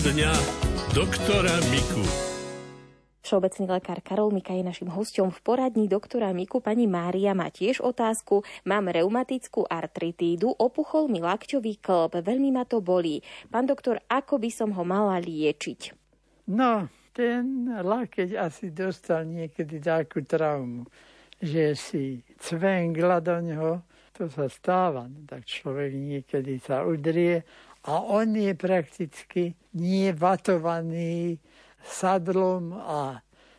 dňa doktora Miku. Všeobecný lekár Karol Mika je našim hostom v poradní doktora Miku. Pani Mária má tiež otázku. Mám reumatickú artritídu, opuchol mi lakťový klb, veľmi ma to bolí. Pán doktor, ako by som ho mala liečiť? No, ten lakeť asi dostal niekedy takú traumu, že si cvengla do ňoho, to sa stáva, no, tak človek niekedy sa udrie a on je prakticky nie vatovaný sadlom a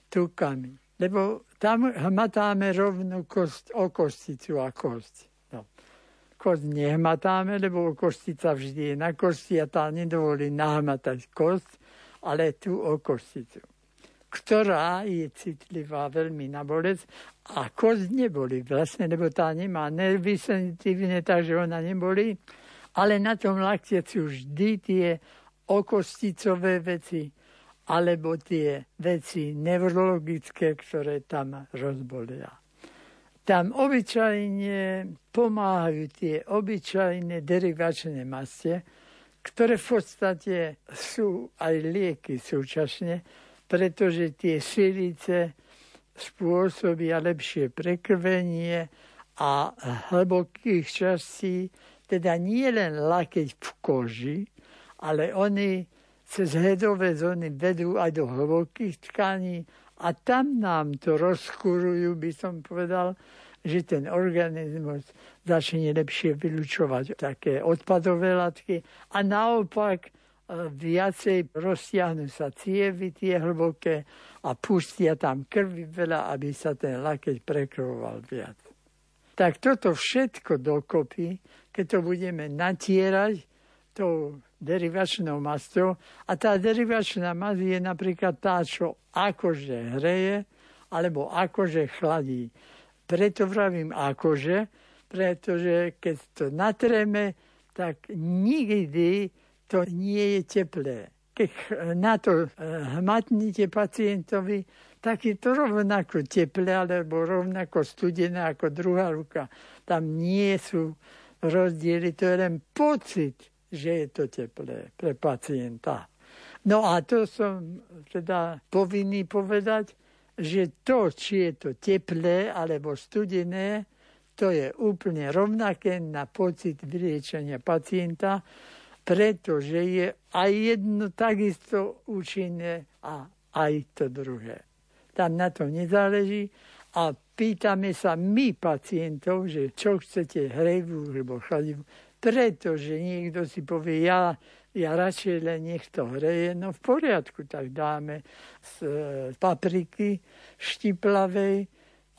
tukami. Lebo tam hmatáme rovnú kost, o kosticu a kost. No. Kost nehmatáme, lebo kostica vždy je na kosti a tá nedovolí nahmatať kost, ale tú o kosticu ktorá je citlivá veľmi na bolesť a kost neboli vlastne, lebo tá nemá nervy sensitívne, takže ona neboli, ale na tom lakte sú vždy tie okosticové veci, alebo tie veci neurologické, ktoré tam rozbolia. Tam obyčajne pomáhajú tie obyčajné derivačné mastie, ktoré v podstate sú aj lieky súčasne, pretože tie silice spôsobia lepšie prekrvenie a hlbokých častí, teda nie len lakeť v koži, ale oni cez hedové zóny vedú aj do hlbokých tkaní a tam nám to rozkurujú, by som povedal, že ten organizmus začne lepšie vylučovať také odpadové látky a naopak e, viacej roztiahnu sa cievy tie hlboké a pustia tam krvi veľa, aby sa ten lakeť prekrvoval viac. Tak toto všetko dokopy, keď to budeme natierať tou derivačnou masťou. A tá derivačná masť je napríklad tá, čo akože hreje, alebo akože chladí. Preto vravím akože, pretože keď to natreme, tak nikdy to nie je teplé. Keď na to eh, hmatnite pacientovi, tak je to rovnako teplé, alebo rovnako studené ako druhá ruka. Tam nie sú rozdiely, to je len pocit že je to teplé pre pacienta. No a to som teda povinný povedať, že to, či je to teplé alebo studené, to je úplne rovnaké na pocit vyliečenia pacienta, pretože je aj jedno takisto účinné a aj to druhé. Tam na to nezáleží a pýtame sa my pacientov, že čo chcete, hrejvú alebo chladivú pretože niekto si povie, ja, ja radšej len nech to hreje, no v poriadku, tak dáme z e, papriky štiplavej,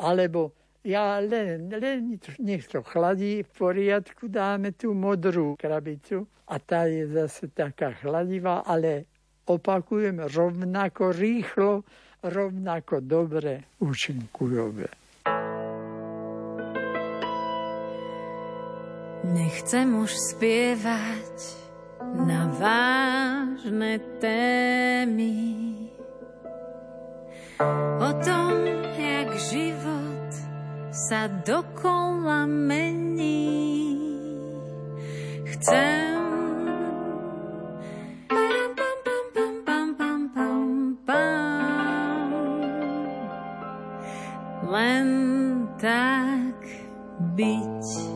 alebo ja len, len nech to chladí, v poriadku dáme tú modrú krabicu a tá je zase taká chladivá, ale opakujem, rovnako rýchlo, rovnako dobre účinkujové. Nechcem už spievať na vážne témy o tom, jak život sa dokola mení. Chcem len tak byť.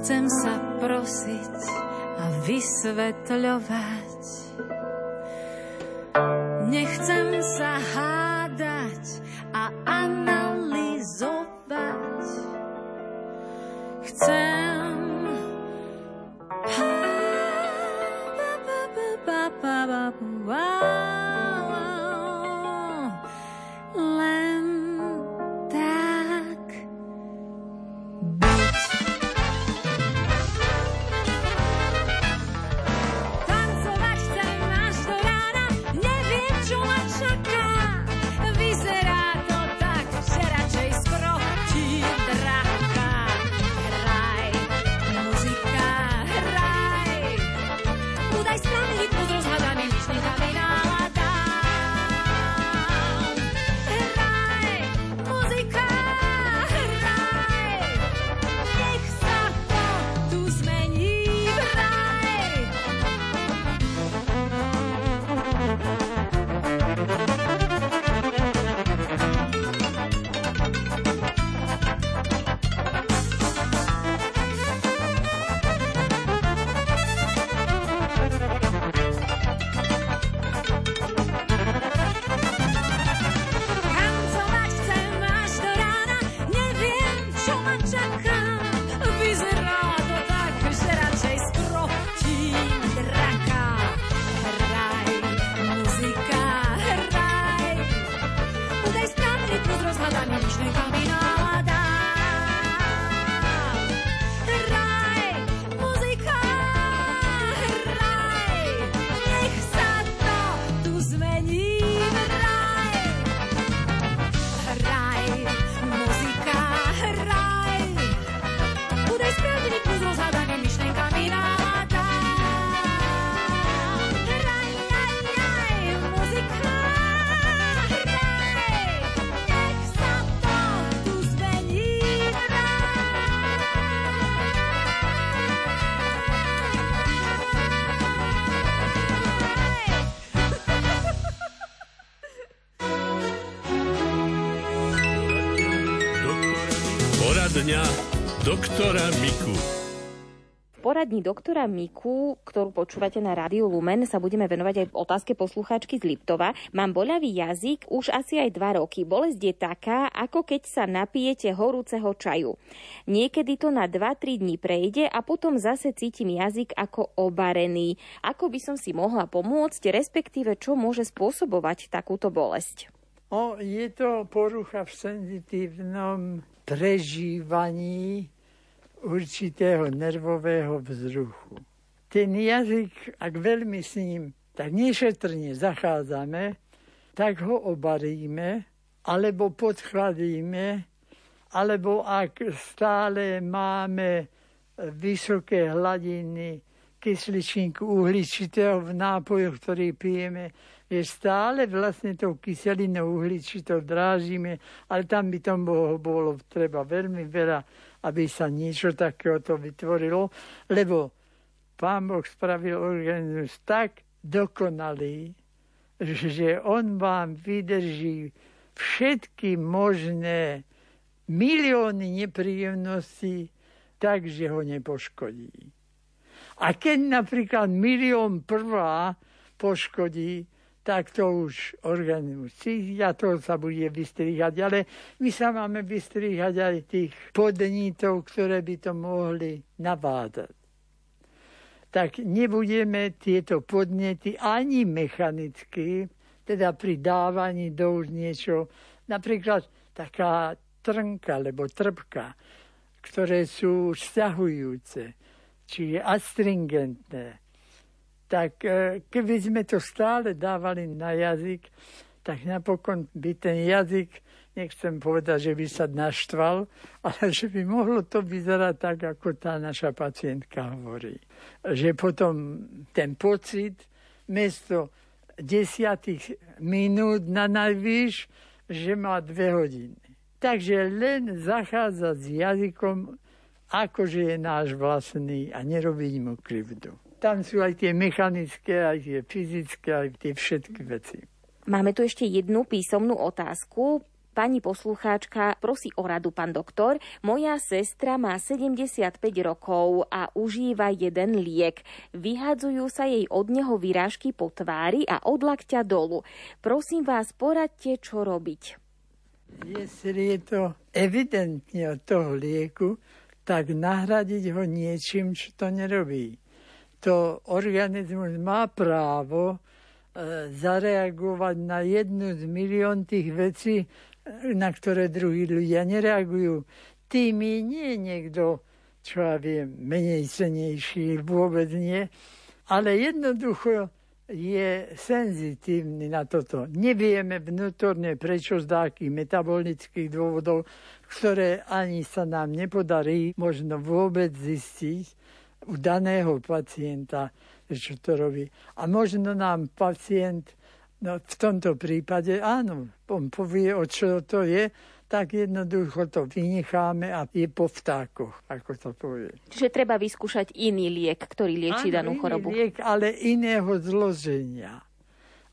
Nechcem sa prosiť a vysvetľovať. Nechcem sa hádať a analyzovať. Chcem doktora Miku. V poradni doktora Miku, ktorú počúvate na Rádiu Lumen, sa budeme venovať aj otázke poslucháčky z Liptova. Mám boľavý jazyk už asi aj dva roky. Bolesť je taká, ako keď sa napijete horúceho čaju. Niekedy to na 2-3 dní prejde a potom zase cítim jazyk ako obarený. Ako by som si mohla pomôcť, respektíve čo môže spôsobovať takúto bolesť? O, je to porucha v senzitívnom prežívaní určitého nervového vzruchu. Ten jazyk, ak veľmi s ním tak nešetrne zachádzame, tak ho obaríme, alebo podchladíme, alebo ak stále máme vysoké hladiny kysličníku uhličitého v nápojoch, ktorý pijeme, je stále vlastne tou kyselinou uhličitou drážime, ale tam by tomu bolo treba veľmi veľa aby sa niečo takéhoto vytvorilo, lebo Pán Boh spravil organizmus tak dokonalý, že on vám vydrží všetky možné milióny nepríjemností tak, že ho nepoškodí. A keď napríklad milión prvá poškodí, tak to už organizmus cíti a to sa bude vystrihať. Ale my sa máme vystrihať aj tých podnítov, ktoré by to mohli navádať. Tak nebudeme tieto podnety ani mechanicky, teda pri dávaní do už niečo, napríklad taká trnka alebo trpka, ktoré sú vzťahujúce, či astringentné, tak e, keby sme to stále dávali na jazyk, tak napokon by ten jazyk, nechcem povedať, že by sa naštval, ale že by mohlo to vyzerať tak, ako tá naša pacientka hovorí. Že potom ten pocit, mesto desiatých minút na najvýš, že má dve hodiny. Takže len zachádzať s jazykom, akože je náš vlastný a nerobiť mu krivdu. Tam sú aj tie mechanické, aj tie fyzické, aj tie všetky veci. Máme tu ešte jednu písomnú otázku. Pani poslucháčka prosí o radu, pán doktor. Moja sestra má 75 rokov a užíva jeden liek. Vyhadzujú sa jej od neho vyrážky po tvári a od lakťa dolu. Prosím vás, poradte, čo robiť. Jestli je to evidentne od toho lieku, tak nahradiť ho niečím, čo to nerobí to organizmus má právo e, zareagovať na jednu z milión tých vecí, e, na ktoré druhí ľudia nereagujú. Tými nie je niekto, čo ja viem, menej cenejší, vôbec nie, ale jednoducho je senzitívny na toto. Nevieme vnútorne, prečo z dákých metabolických dôvodov, ktoré ani sa nám nepodarí možno vôbec zistiť, u daného pacienta, čo to robí. A možno nám pacient, no v tomto prípade áno, on povie, o čo to je, tak jednoducho to vynecháme a je po vtákoch, ako to povie. Čiže treba vyskúšať iný liek, ktorý lieči Áno, danú chorobu. liek, ale iného zloženia.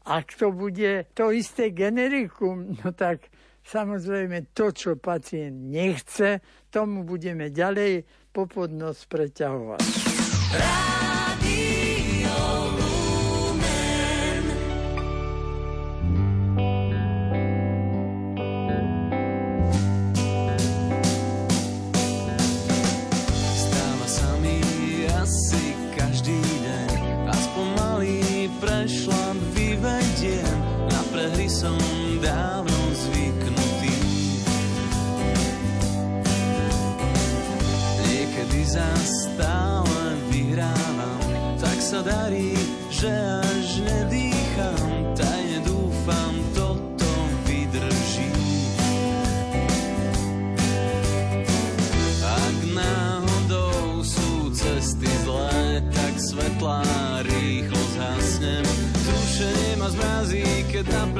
Ak to bude to isté generikum, no tak samozrejme to, čo pacient nechce, tomu budeme ďalej popodnosť preťahovať. Stáva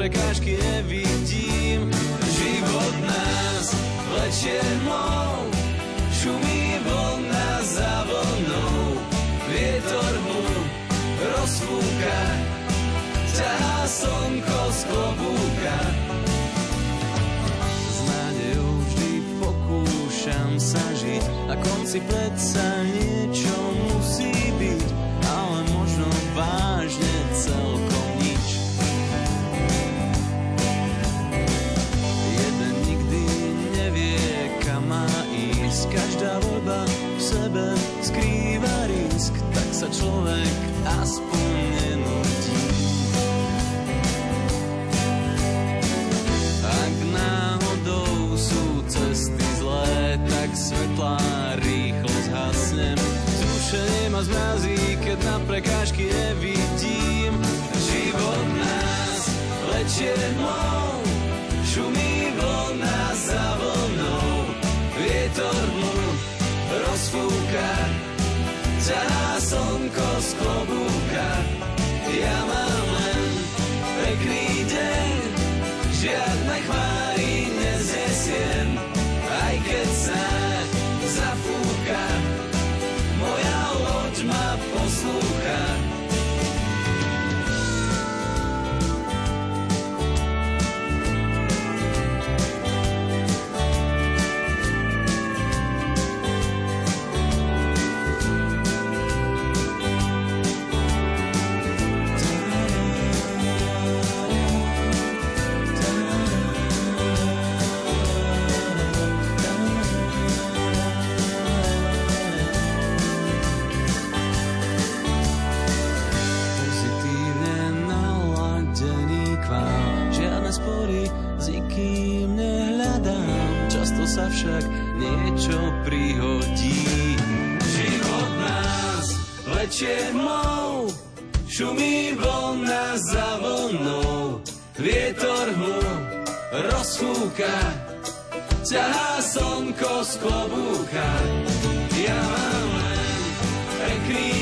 prekážky nevidím. Život nás vlečie tmou, šumí vlna za vlnou. Vietor mu rozfúka, ťahá slnko z klobúka. S nádejou vždy pokúšam sa hoci predsa niečo sa človek aspoň nenudí. Ak náhodou sú cesty zlé, tak svetlá rýchlo zhasnem. Vzrušenie ma zmrazí, keď na prekážky nevidím. Život nás lečie tmou, šumí vlna za vlnou. Vietor mu rozfúka, ťahá slnko z klobúka. Niečo prihodí. Život nás lečie tmou, šumí vlna za vlnou. Vietor mu rozfúka, ťahá slnko z klobúka. Ja mám len pekný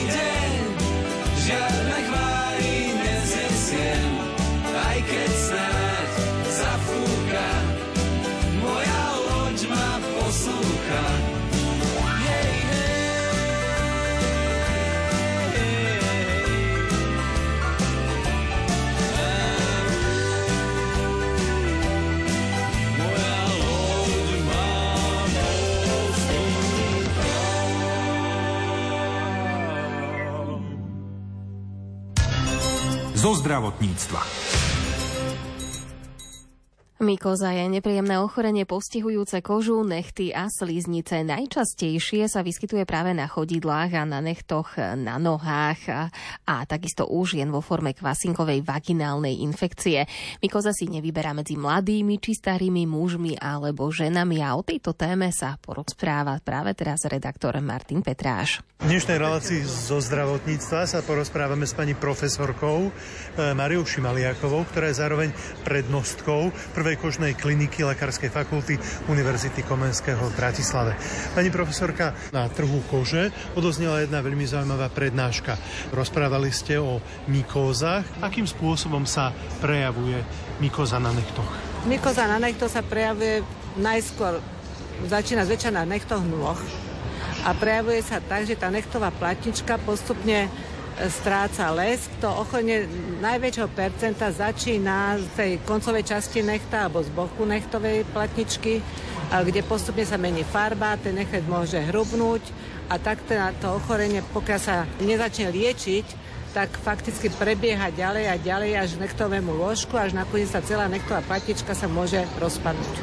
zo zdravotníctva. Mykoza je nepríjemné ochorenie postihujúce kožu, nechty a slíznice. Najčastejšie sa vyskytuje práve na chodidlách a na nechtoch na nohách a, a takisto u žien vo forme kvasinkovej vaginálnej infekcie. Mykoza si nevyberá medzi mladými či starými mužmi alebo ženami a o tejto téme sa porozpráva práve teraz redaktor Martin Petráš. V dnešnej relácii zo zdravotníctva sa porozprávame s pani profesorkou eh, Mariou Šimaliakovou, ktorá je zároveň prednostkou prvej kožnej kliniky Lekárskej fakulty Univerzity Komenského v Bratislave. Pani profesorka, na trhu kože odoznela jedna veľmi zaujímavá prednáška. Rozprávali ste o mykózach. Akým spôsobom sa prejavuje mykóza na nechtoch? Mykoza na nechto sa prejavuje najskôr, začína zväčša na nechtoch nôh a prejavuje sa tak, že tá nechtová platnička postupne stráca lesk. To ochorenie najväčšieho percenta začína z tej koncovej časti nechta alebo z boku nechtovej platničky, kde postupne sa mení farba, ten nechet môže hrubnúť a tak to ochorenie, pokiaľ sa nezačne liečiť, tak fakticky prebieha ďalej a ďalej až k nechtovému lôžku, až nakoniec sa celá nechtová platička sa môže rozpadnúť.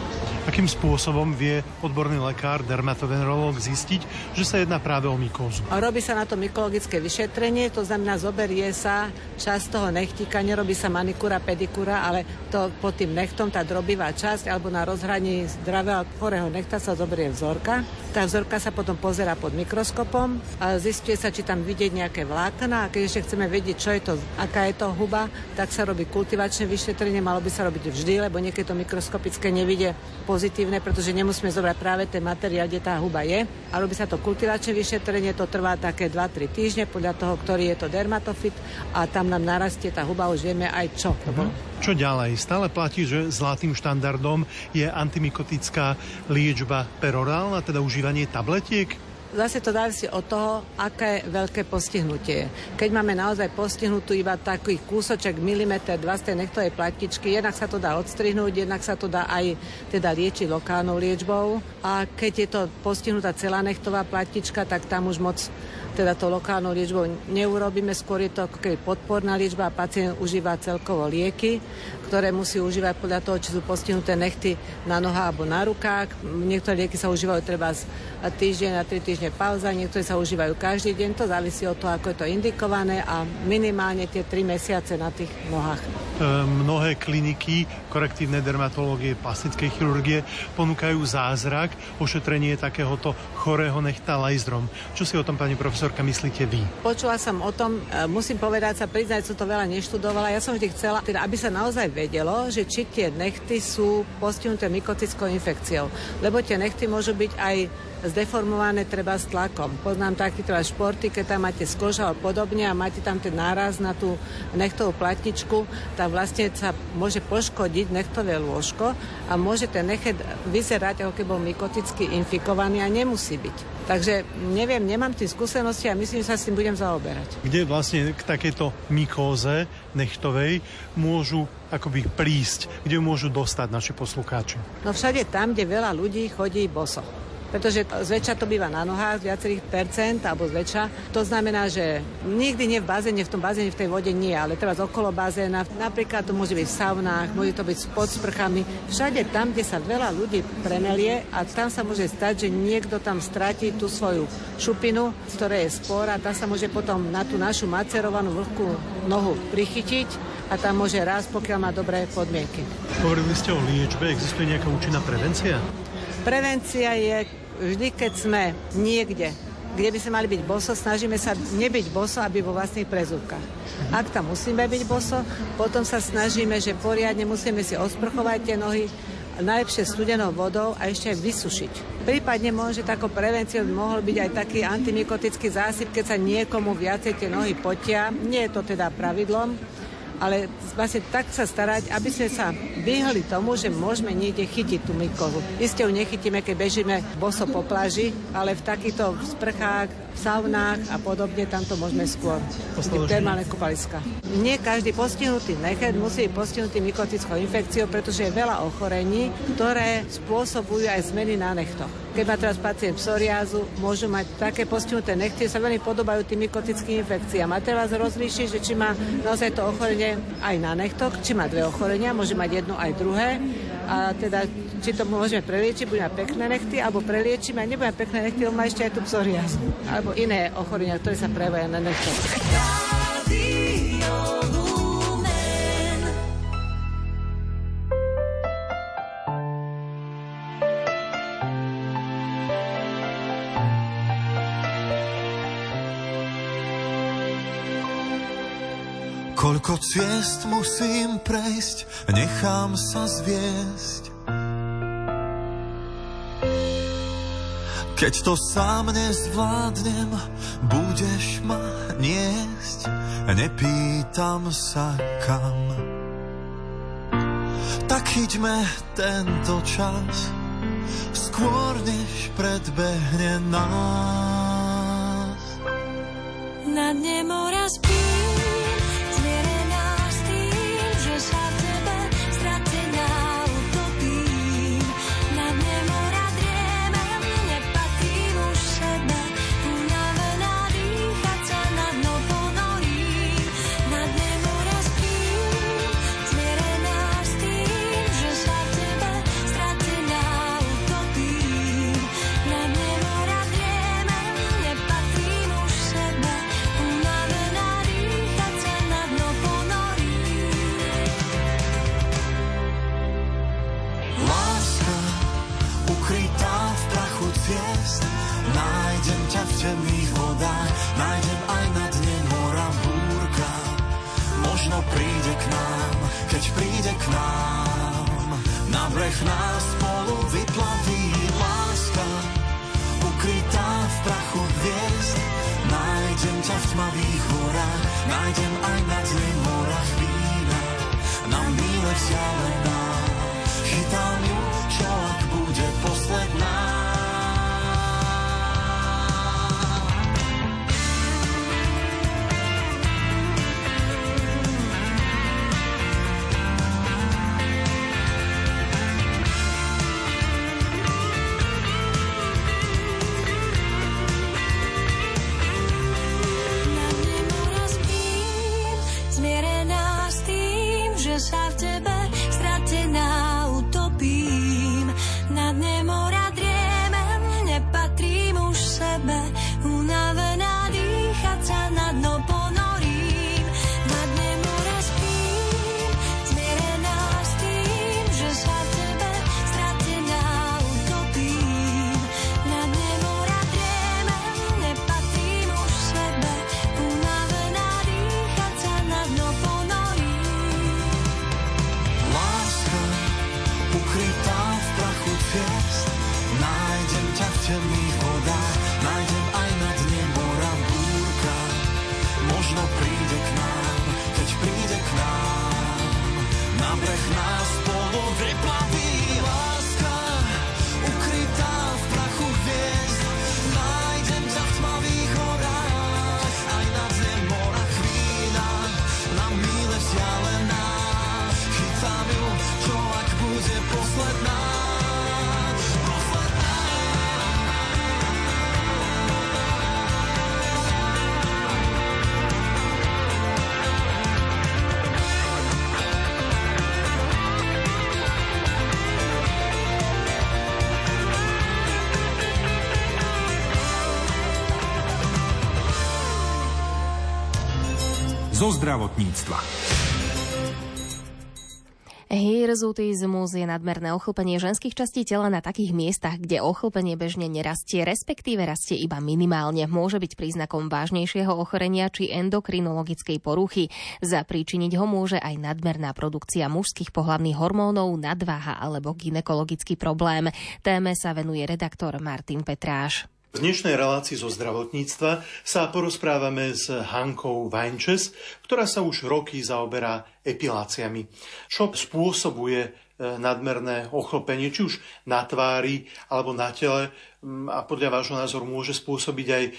Akým spôsobom vie odborný lekár, dermatovenerológ zistiť, že sa jedná práve o mykózu? Robí sa na to mykologické vyšetrenie, to znamená zoberie sa časť toho nechtíka, nerobí sa manikúra, pedikúra, ale to pod tým nechtom, tá drobivá časť, alebo na rozhraní zdravého chorého nechta sa zoberie vzorka. Tá vzorka sa potom pozera pod mikroskopom a zistuje sa, či tam vidieť nejaké vlákna a keď ešte chceme vedieť, čo je to, aká je to huba, tak sa robí kultivačné vyšetrenie, malo by sa robiť vždy, lebo niekedy to mikroskopické nevidie pozitívne, pretože nemusíme zobrať práve ten materiál, kde tá huba je. A robí sa to kultivačné vyšetrenie, to trvá také 2-3 týždne podľa toho, ktorý je to dermatofit a tam nám narastie tá huba, už vieme aj čo to bolo. Čo ďalej? Stále platí, že zlatým štandardom je antimikotická liečba perorálna, teda užívanie tabletiek? Zase to závisí od toho, aké veľké postihnutie je. Keď máme naozaj postihnutú iba taký kúsoček, milimeter, dva z tej nechtovej platičky, jednak sa to dá odstrihnúť, jednak sa to dá aj teda liečiť lokálnou liečbou. A keď je to postihnutá celá nechtová platička, tak tam už moc teda to lokálnou liečbou neurobíme, skôr je to ako podporná liečba a pacient užíva celkovo lieky, ktoré musí užívať podľa toho, či sú postihnuté nechty na nohách alebo na rukách. Niektoré lieky sa užívajú treba z týždeň a tri týždne pauza, niektoré sa užívajú každý deň, to závisí od toho, ako je to indikované a minimálne tie tri mesiace na tých nohách. E, mnohé kliniky korektívnej dermatológie, plastickej chirurgie ponúkajú zázrak, ošetrenie takéhoto chorého nechta laserom. Čo si o tom, pani profesorka, myslíte vy? Počula som o tom, e, musím povedať sa, priznať, som to veľa neštudovala. Ja som vždy chcela, teda, aby sa naozaj vedelo, že či tie nechty sú postihnuté mykotickou infekciou. Lebo tie nechty môžu byť aj zdeformované treba s tlakom. Poznám taký teda športy, keď tam máte skoža a podobne a máte tam ten náraz na tú nechtovú platničku, tak vlastne sa môže poškodiť nechtové lôžko a môže ten nechet vyzerať, ako keby bol mykoticky infikovaný a nemusí byť. Takže neviem, nemám tým skúsenosti a myslím, že sa s tým budem zaoberať. Kde vlastne k takejto mykóze nechtovej môžu akoby prísť, kde môžu dostať naši poslucháči? No všade tam, kde veľa ľudí chodí boso pretože zväčša to býva na nohách z viacerých percent alebo zväčša. To znamená, že nikdy nie v bazéne, v tom bazéne, v tej vode nie, ale teraz okolo bazéna. Napríklad to môže byť v saunách, môže to byť pod sprchami. Všade tam, kde sa veľa ľudí premelie a tam sa môže stať, že niekto tam stratí tú svoju šupinu, z ktorej je spor a tá sa môže potom na tú našu macerovanú vlhkú nohu prichytiť a tam môže raz, pokiaľ má dobré podmienky. Hovorili ste o liečbe, existuje nejaká účinná prevencia? Prevencia je vždy, keď sme niekde, kde by sme mali byť boso, snažíme sa nebyť boso, aby vo vlastných prezúvkach. Ak tam musíme byť boso, potom sa snažíme, že poriadne musíme si osprchovať tie nohy, najlepšie studenou vodou a ešte aj vysušiť. Prípadne môže takou prevenciou mohol byť aj taký antimikotický zásyp, keď sa niekomu viacej tie nohy potia. Nie je to teda pravidlom, ale vlastne tak sa starať, aby sme sa vyhli tomu, že môžeme niekde chytiť tú mykovu. Isté ju nechytíme, keď bežíme boso po pláži, ale v takýchto sprchách, v saunách a podobne, tam to môžeme skôr. Termálne kúpaliska. Nie každý postihnutý nechet musí byť postihnutý mykotickou infekciou, pretože je veľa ochorení, ktoré spôsobujú aj zmeny na nechtoch. Keď má teraz pacient psoriázu, môžu mať také postihnuté nechty, sa veľmi podobajú tým mykotickým infekciám. A teraz rozlíšiť, že či má naozaj to ochorenie aj na nechtoch, či má dve ochorenia, môže mať jedno aj druhé. A teda, či to môžeme preliečiť, budeme pekné nechty, alebo preliečíme a nebudeme pekné nechty, on má ešte aj tú psoriázu. Alebo iné ochorenia, ktoré sa prejavujú na nechtoch. Koľko ciest musím prejsť, nechám sa zviesť. Keď to sám nezvládnem, budeš ma niesť, nepýtam sa kam. Tak chyťme tento čas, skôr než predbehne nás. Na dne mora Zo zdravotníctva. Hirzutizmus je nadmerné ochlpenie ženských častí tela na takých miestach, kde ochlpenie bežne nerastie, respektíve rastie iba minimálne. Môže byť príznakom vážnejšieho ochorenia či endokrinologickej poruchy. Zapríčiniť ho môže aj nadmerná produkcia mužských pohlavných hormónov, nadváha alebo ginekologický problém. Téme sa venuje redaktor Martin Petráš. V dnešnej relácii zo zdravotníctva sa porozprávame s Hankou Vajnčes, ktorá sa už roky zaoberá epiláciami. Čo spôsobuje e, nadmerné ochlpenie, či už na tvári alebo na tele a podľa vášho názoru môže spôsobiť aj e,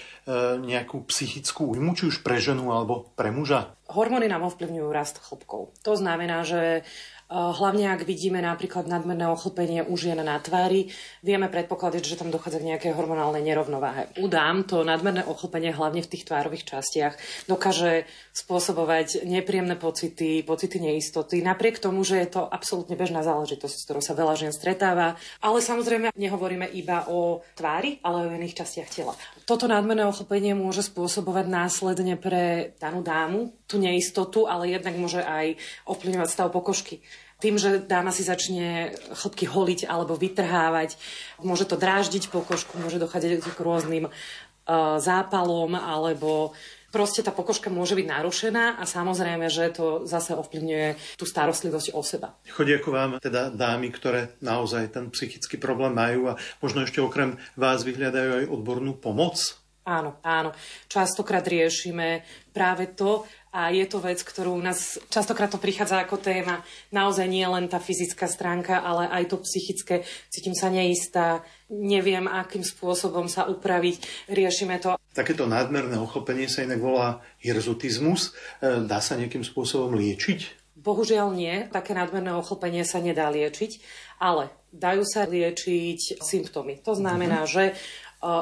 nejakú psychickú újmu, či už pre ženu alebo pre muža? Hormóny nám ovplyvňujú rast chlopkov. To znamená, že Hlavne ak vidíme napríklad nadmerné ochlpenie u žien na tvári, vieme predpokladať, že tam dochádza k nejakej hormonálnej nerovnováhe. U dám to nadmerné ochlpenie hlavne v tých tvárových častiach dokáže spôsobovať nepríjemné pocity, pocity neistoty, napriek tomu, že je to absolútne bežná záležitosť, s ktorou sa veľa žien stretáva. Ale samozrejme nehovoríme iba o tvári, ale o iných častiach tela. Toto nadmerné ochlpenie môže spôsobovať následne pre danú dámu tú neistotu, ale jednak môže aj ovplyvňovať stav pokožky. Tým, že dáma si začne chlopky holiť alebo vytrhávať, môže to dráždiť pokožku, môže dochádzať k rôznym uh, zápalom alebo proste tá pokožka môže byť narušená a samozrejme, že to zase ovplyvňuje tú starostlivosť o seba. Chodia ako vám teda dámy, ktoré naozaj ten psychický problém majú a možno ešte okrem vás vyhľadajú aj odbornú pomoc? Áno, áno. Častokrát riešime práve to, a je to vec, ktorú u nás častokrát to prichádza ako téma. Naozaj nie len tá fyzická stránka, ale aj to psychické. Cítim sa neistá, neviem, akým spôsobom sa upraviť. Riešime to. Takéto nadmerné ochopenie sa inak volá hirzutizmus. E, dá sa nejakým spôsobom liečiť? Bohužiaľ nie. Také nadmerné ochlpenie sa nedá liečiť, ale dajú sa liečiť symptómy. To znamená, uh-huh. že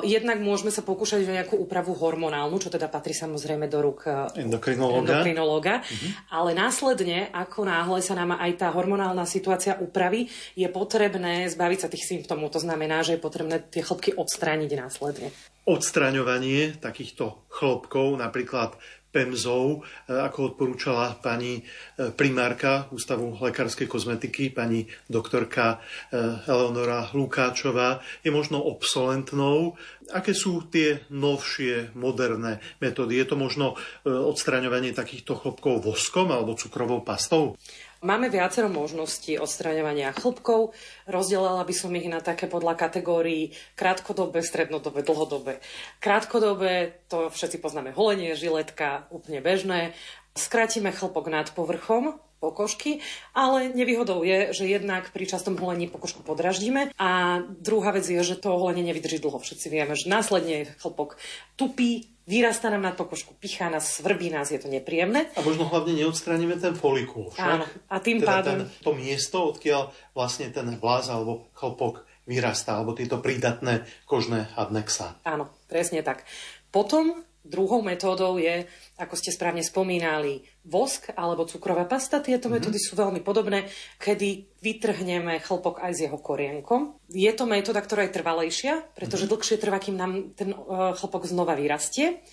Jednak môžeme sa pokúšať o nejakú úpravu hormonálnu, čo teda patrí samozrejme do rúk endokrinológa, endokrinológa uh-huh. ale následne, ako náhle sa nám aj tá hormonálna situácia upraví, je potrebné zbaviť sa tých symptómov. To znamená, že je potrebné tie chlopky odstrániť následne. Odstraňovanie takýchto chlopkov, napríklad PEMZov, e, ako odporúčala pani e, primárka Ústavu lekárskej kozmetiky, pani doktorka e, Eleonora Lukáčová, je možno obsolentnou. Aké sú tie novšie, moderné metódy? Je to možno odstraňovanie takýchto chlopkov voskom alebo cukrovou pastou? Máme viacero možností odstraňovania chlopkov. Rozdelala by som ich na také podľa kategórií krátkodobé, strednodobé, dlhodobé. Krátkodobé, to všetci poznáme, holenie, žiletka, úplne bežné. Skrátime chlpok nad povrchom, pokožky, ale nevýhodou je, že jednak pri častom holení pokožku podraždíme a druhá vec je, že to holenie nevydrží dlho. Všetci vieme, že následne chlpok tupí, vyrastá nám na pokožku, pichá nás, svrbí nás, je to nepríjemné. A možno hlavne neodstránime ten folikul, však? Áno. A tým teda pádom... Ten, to miesto, odkiaľ vlastne ten vláz alebo chlpok vyrastá, alebo tieto prídatné kožné adnexa. Áno, presne tak. Potom Druhou metódou je, ako ste správne spomínali, vosk alebo cukrová pasta. Tieto mm-hmm. metódy sú veľmi podobné, kedy vytrhneme chlpok aj s jeho korienkom. Je to metóda, ktorá je trvalejšia, pretože mm-hmm. dlhšie trvá, kým nám ten uh, chlpok znova vyrastie.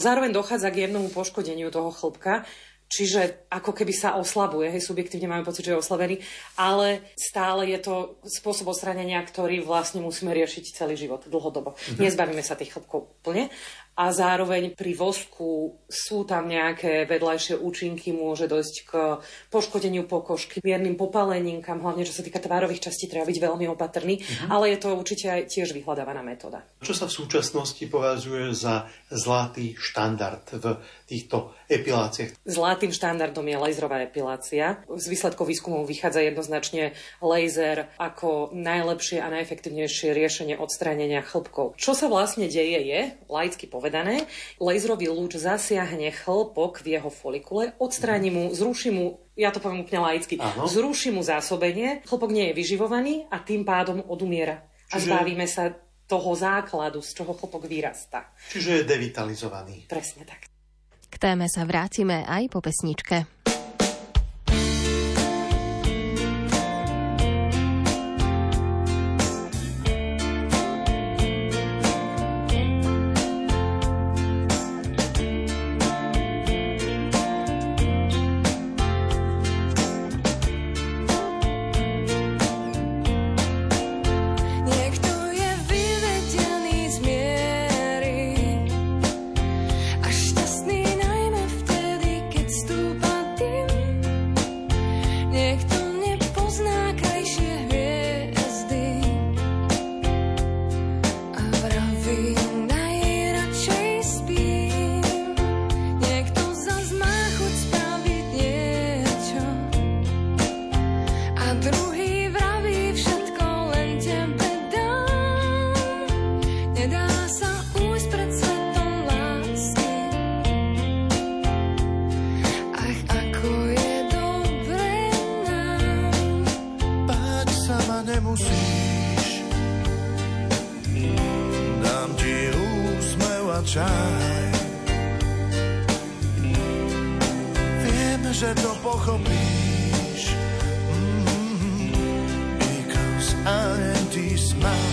Zároveň dochádza k jemnému poškodeniu toho chlpka, Čiže ako keby sa oslabuje, hej, subjektívne máme pocit, že je oslabený, ale stále je to spôsob odstránenia, ktorý vlastne musíme riešiť celý život dlhodobo. Mhm. Nezbavíme sa tých chlpkov úplne, a zároveň pri vosku sú tam nejaké vedľajšie účinky, môže dojsť k poškodeniu pokožky, miernym popaleninkám, hlavne čo sa týka tvárových častí, treba byť veľmi opatrný, uh-huh. ale je to určite aj tiež vyhľadávaná metóda. Čo sa v súčasnosti považuje za zlatý štandard v týchto epiláciách? Zlatým štandardom je laserová epilácia. Z výsledkov výskumov vychádza jednoznačne laser ako najlepšie a najefektívnejšie riešenie odstránenia chlpkov. Čo sa vlastne deje je, laicky povedané, laserový lúč zasiahne chlpok v jeho folikule, odstráni mu, zruší mu ja to poviem úplne laicky, Áno. zruší mu zásobenie, chlpok nie je vyživovaný a tým pádom odumiera. Čiže... A zbavíme sa toho základu, z čoho chlpok vyrastá. Čiže je devitalizovaný. Presne tak. K téme sa vrátime aj po pesničke. empty smile.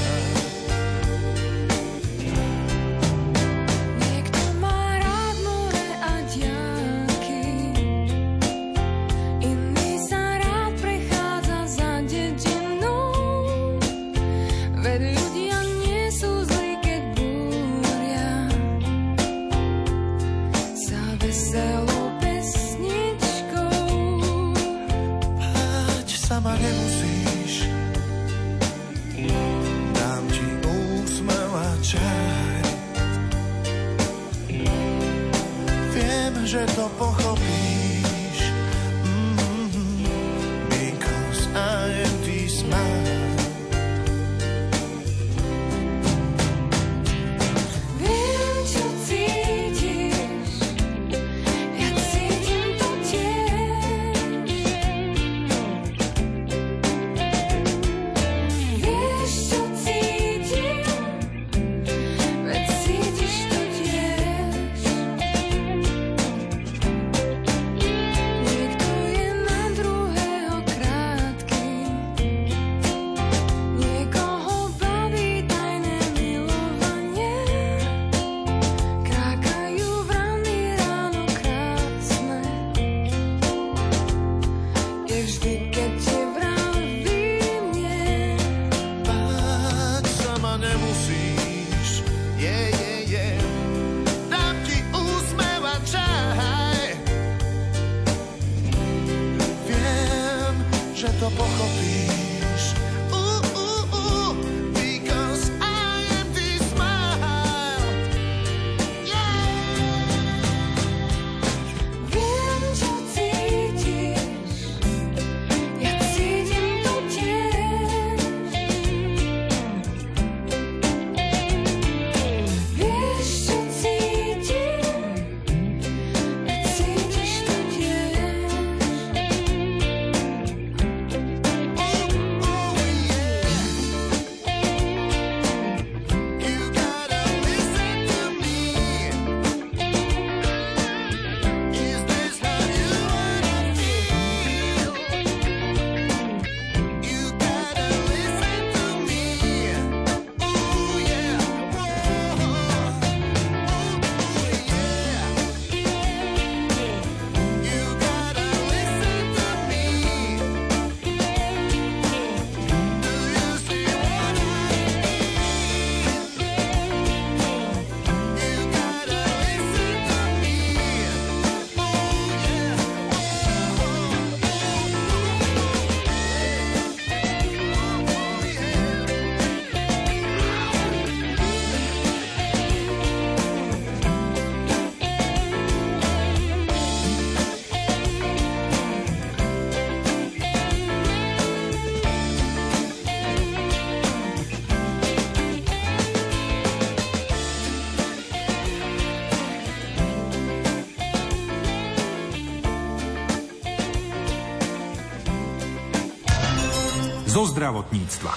Zo zdravotníctva.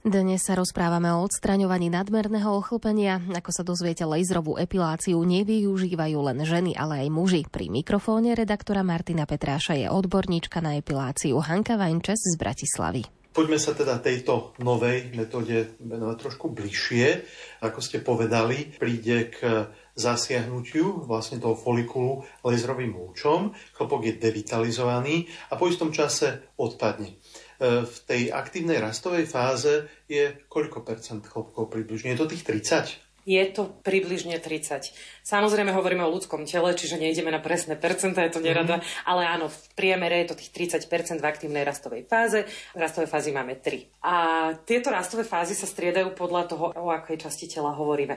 Dnes sa rozprávame o odstraňovaní nadmerného ochlpenia. Ako sa dozviete, laserovú epiláciu nevyužívajú len ženy, ale aj muži. Pri mikrofóne redaktora Martina Petráša je odborníčka na epiláciu Hanka Vajnčes z Bratislavy. Poďme sa teda tejto novej metóde venovať trošku bližšie. Ako ste povedali, príde k zasiahnutiu vlastne toho folikulu laserovým lúčom. Chlpok je devitalizovaný a po istom čase odpadne. E, v tej aktívnej rastovej fáze je koľko percent chlopkov približne? Je to tých 30? Je to približne 30. Samozrejme hovoríme o ľudskom tele, čiže nejdeme na presné percentá, je to nerada, mm. ale áno, v priemere je to tých 30% v aktívnej rastovej fáze. V rastovej fázi máme 3. A tieto rastové fázy sa striedajú podľa toho, o akej časti tela hovoríme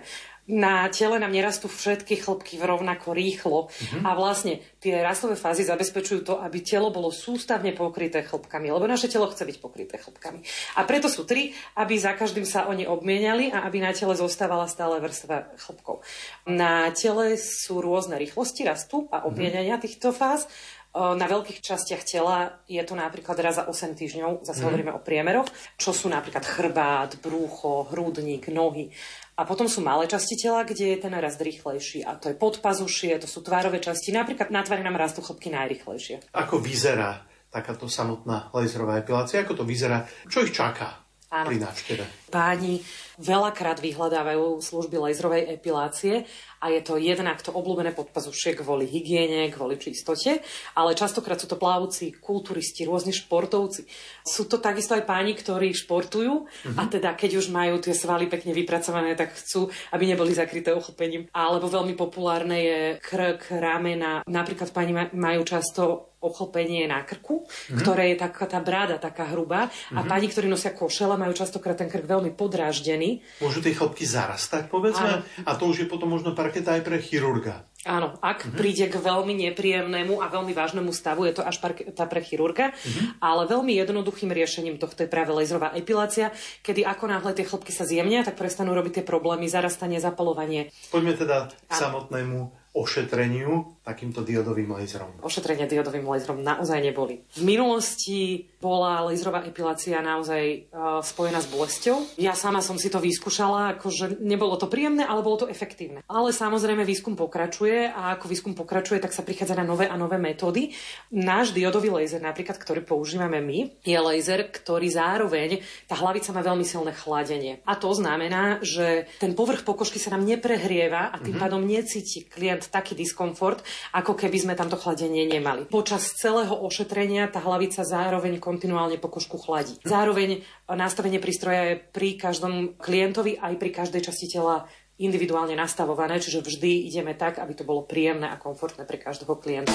na tele nám nerastú všetky chlopky rovnako rýchlo mm-hmm. a vlastne tie rastové fázy zabezpečujú to, aby telo bolo sústavne pokryté chlopkami, lebo naše telo chce byť pokryté chlopkami. A preto sú tri, aby za každým sa oni obmieniali a aby na tele zostávala stále vrstva chlopkov. Na tele sú rôzne rýchlosti rastu a mhm. obmienania mm-hmm. týchto fáz. Na veľkých častiach tela je to napríklad raz za 8 týždňov, zase mm. hovoríme o priemeroch, čo sú napríklad chrbát, brúcho, hrudník, nohy. A potom sú malé časti tela, kde je ten rast rýchlejší. A to je podpazušie, to sú tvárové časti. Napríklad na tvári nám rastú chlopky najrychlejšie. Ako vyzerá takáto samotná laserová epilácia? Ako to vyzerá? Čo ich čaká Áno. pri návšteve? Páni veľakrát vyhľadávajú služby laserovej epilácie a je to jednak to obľúbené podpazušie kvôli hygiene, kvôli čistote, ale častokrát sú to plavci, kulturisti, rôzni športovci. Sú to takisto aj páni, ktorí športujú mm-hmm. a teda keď už majú tie svaly pekne vypracované, tak chcú, aby neboli zakryté uchlpením. Alebo veľmi populárne je krk, ramena. Napríklad páni majú často ochlpenie na krku, mm-hmm. ktoré je taká tá bráda taká hrubá mm-hmm. a pani, ktorí nosia košele, majú častokrát ten krk veľmi podráždený. Môžu tie chlopky zarastať, povedzme? Áno. A to už je potom možno parketa aj pre chirurga. Áno, ak mm-hmm. príde k veľmi nepríjemnému a veľmi vážnemu stavu, je to až parketa pre chirurga, mm-hmm. ale veľmi jednoduchým riešením tohto je práve laserová epilácia, kedy ako náhle tie chlopky sa zjemnia, tak prestanú robiť tie problémy, zarastanie, zapalovanie. Poďme teda k samotnému ošetreniu takýmto diodovým laserom? Ošetrenia diodovým laserom naozaj neboli. V minulosti bola laserová epilácia naozaj uh, spojená s bolesťou. Ja sama som si to vyskúšala, akože nebolo to príjemné, ale bolo to efektívne. Ale samozrejme výskum pokračuje a ako výskum pokračuje, tak sa prichádza na nové a nové metódy. Náš diodový laser, napríklad, ktorý používame my, je laser, ktorý zároveň, tá hlavica má veľmi silné chladenie. A to znamená, že ten povrch pokožky sa nám neprehrieva a tým mm-hmm. pádom necíti klient taký diskomfort, ako keby sme tamto chladenie nemali. Počas celého ošetrenia tá hlavica zároveň kontinuálne pokožku chladí. Zároveň nastavenie prístroja je pri každom klientovi aj pri každej časti tela individuálne nastavované, čiže vždy ideme tak, aby to bolo príjemné a komfortné pre každého klienta.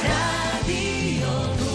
Radio.